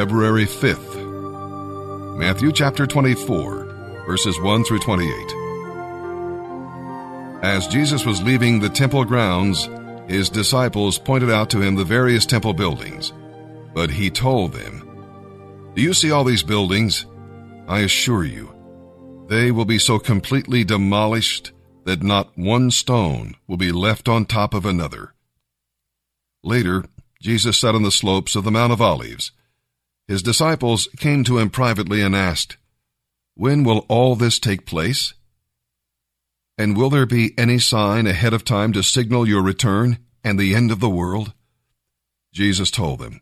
February 5th. Matthew chapter 24, verses 1 through 28. As Jesus was leaving the temple grounds, his disciples pointed out to him the various temple buildings. But he told them, Do you see all these buildings? I assure you, they will be so completely demolished that not one stone will be left on top of another. Later, Jesus sat on the slopes of the Mount of Olives. His disciples came to him privately and asked, When will all this take place? And will there be any sign ahead of time to signal your return and the end of the world? Jesus told them,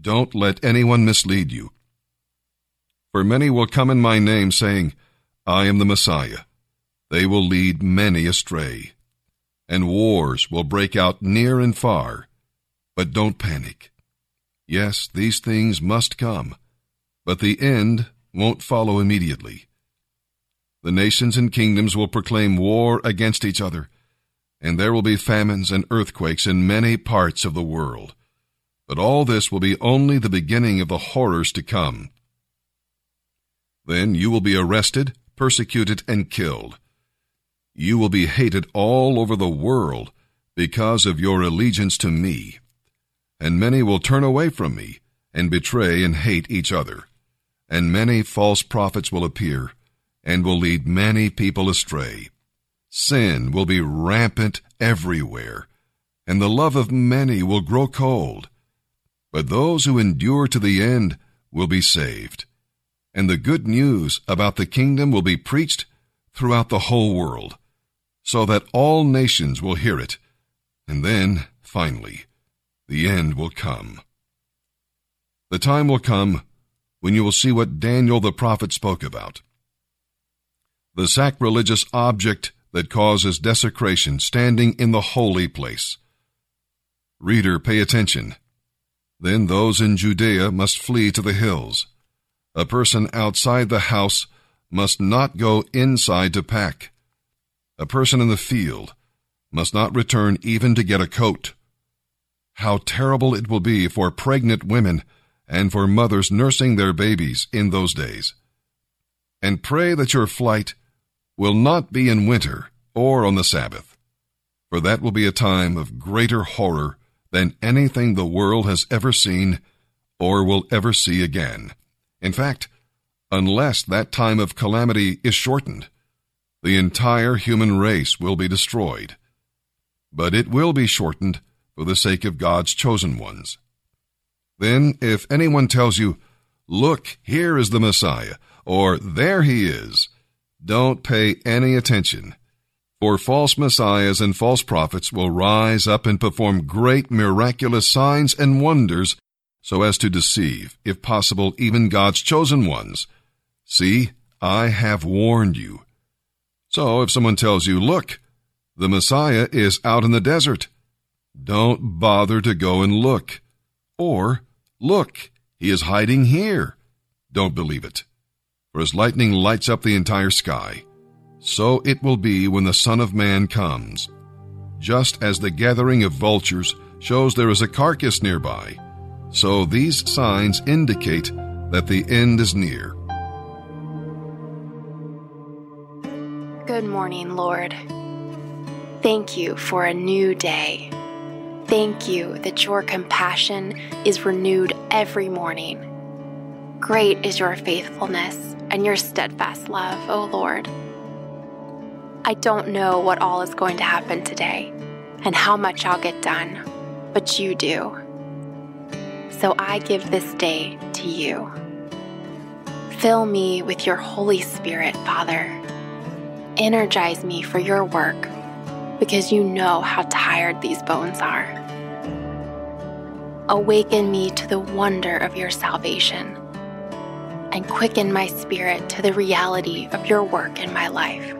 Don't let anyone mislead you. For many will come in my name, saying, I am the Messiah. They will lead many astray. And wars will break out near and far. But don't panic. Yes, these things must come, but the end won't follow immediately. The nations and kingdoms will proclaim war against each other, and there will be famines and earthquakes in many parts of the world. But all this will be only the beginning of the horrors to come. Then you will be arrested, persecuted, and killed. You will be hated all over the world because of your allegiance to me. And many will turn away from me and betray and hate each other. And many false prophets will appear and will lead many people astray. Sin will be rampant everywhere, and the love of many will grow cold. But those who endure to the end will be saved. And the good news about the kingdom will be preached throughout the whole world, so that all nations will hear it. And then, finally, the end will come. The time will come when you will see what Daniel the prophet spoke about. The sacrilegious object that causes desecration standing in the holy place. Reader, pay attention. Then those in Judea must flee to the hills. A person outside the house must not go inside to pack. A person in the field must not return even to get a coat. How terrible it will be for pregnant women and for mothers nursing their babies in those days. And pray that your flight will not be in winter or on the Sabbath, for that will be a time of greater horror than anything the world has ever seen or will ever see again. In fact, unless that time of calamity is shortened, the entire human race will be destroyed. But it will be shortened for the sake of God's chosen ones. Then, if anyone tells you, Look, here is the Messiah, or there he is, don't pay any attention. For false messiahs and false prophets will rise up and perform great miraculous signs and wonders so as to deceive, if possible, even God's chosen ones. See, I have warned you. So if someone tells you, look, the Messiah is out in the desert, don't bother to go and look. Or, look, he is hiding here. Don't believe it. For as lightning lights up the entire sky, so it will be when the Son of Man comes. Just as the gathering of vultures shows there is a carcass nearby, so these signs indicate that the end is near. Good morning, Lord. Thank you for a new day. Thank you that your compassion is renewed every morning. Great is your faithfulness and your steadfast love, O Lord. I don't know what all is going to happen today and how much I'll get done, but you do. So I give this day to you. Fill me with your Holy Spirit, Father. Energize me for your work because you know how tired these bones are. Awaken me to the wonder of your salvation and quicken my spirit to the reality of your work in my life.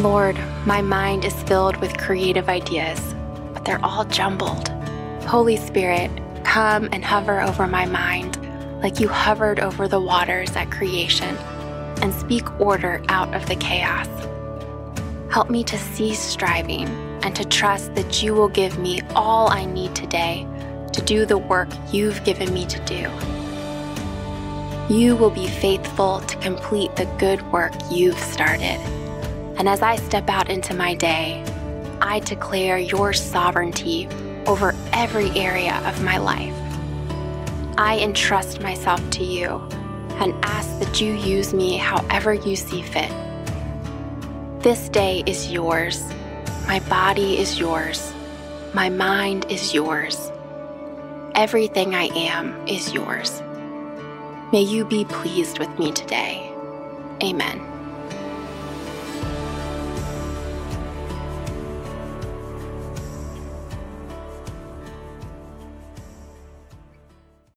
Lord, my mind is filled with creative ideas, but they're all jumbled. Holy Spirit, come and hover over my mind like you hovered over the waters at creation and speak order out of the chaos. Help me to cease striving and to trust that you will give me all I need today to do the work you've given me to do. You will be faithful to complete the good work you've started. And as I step out into my day, I declare your sovereignty over every area of my life. I entrust myself to you and ask that you use me however you see fit. This day is yours. My body is yours. My mind is yours. Everything I am is yours. May you be pleased with me today. Amen.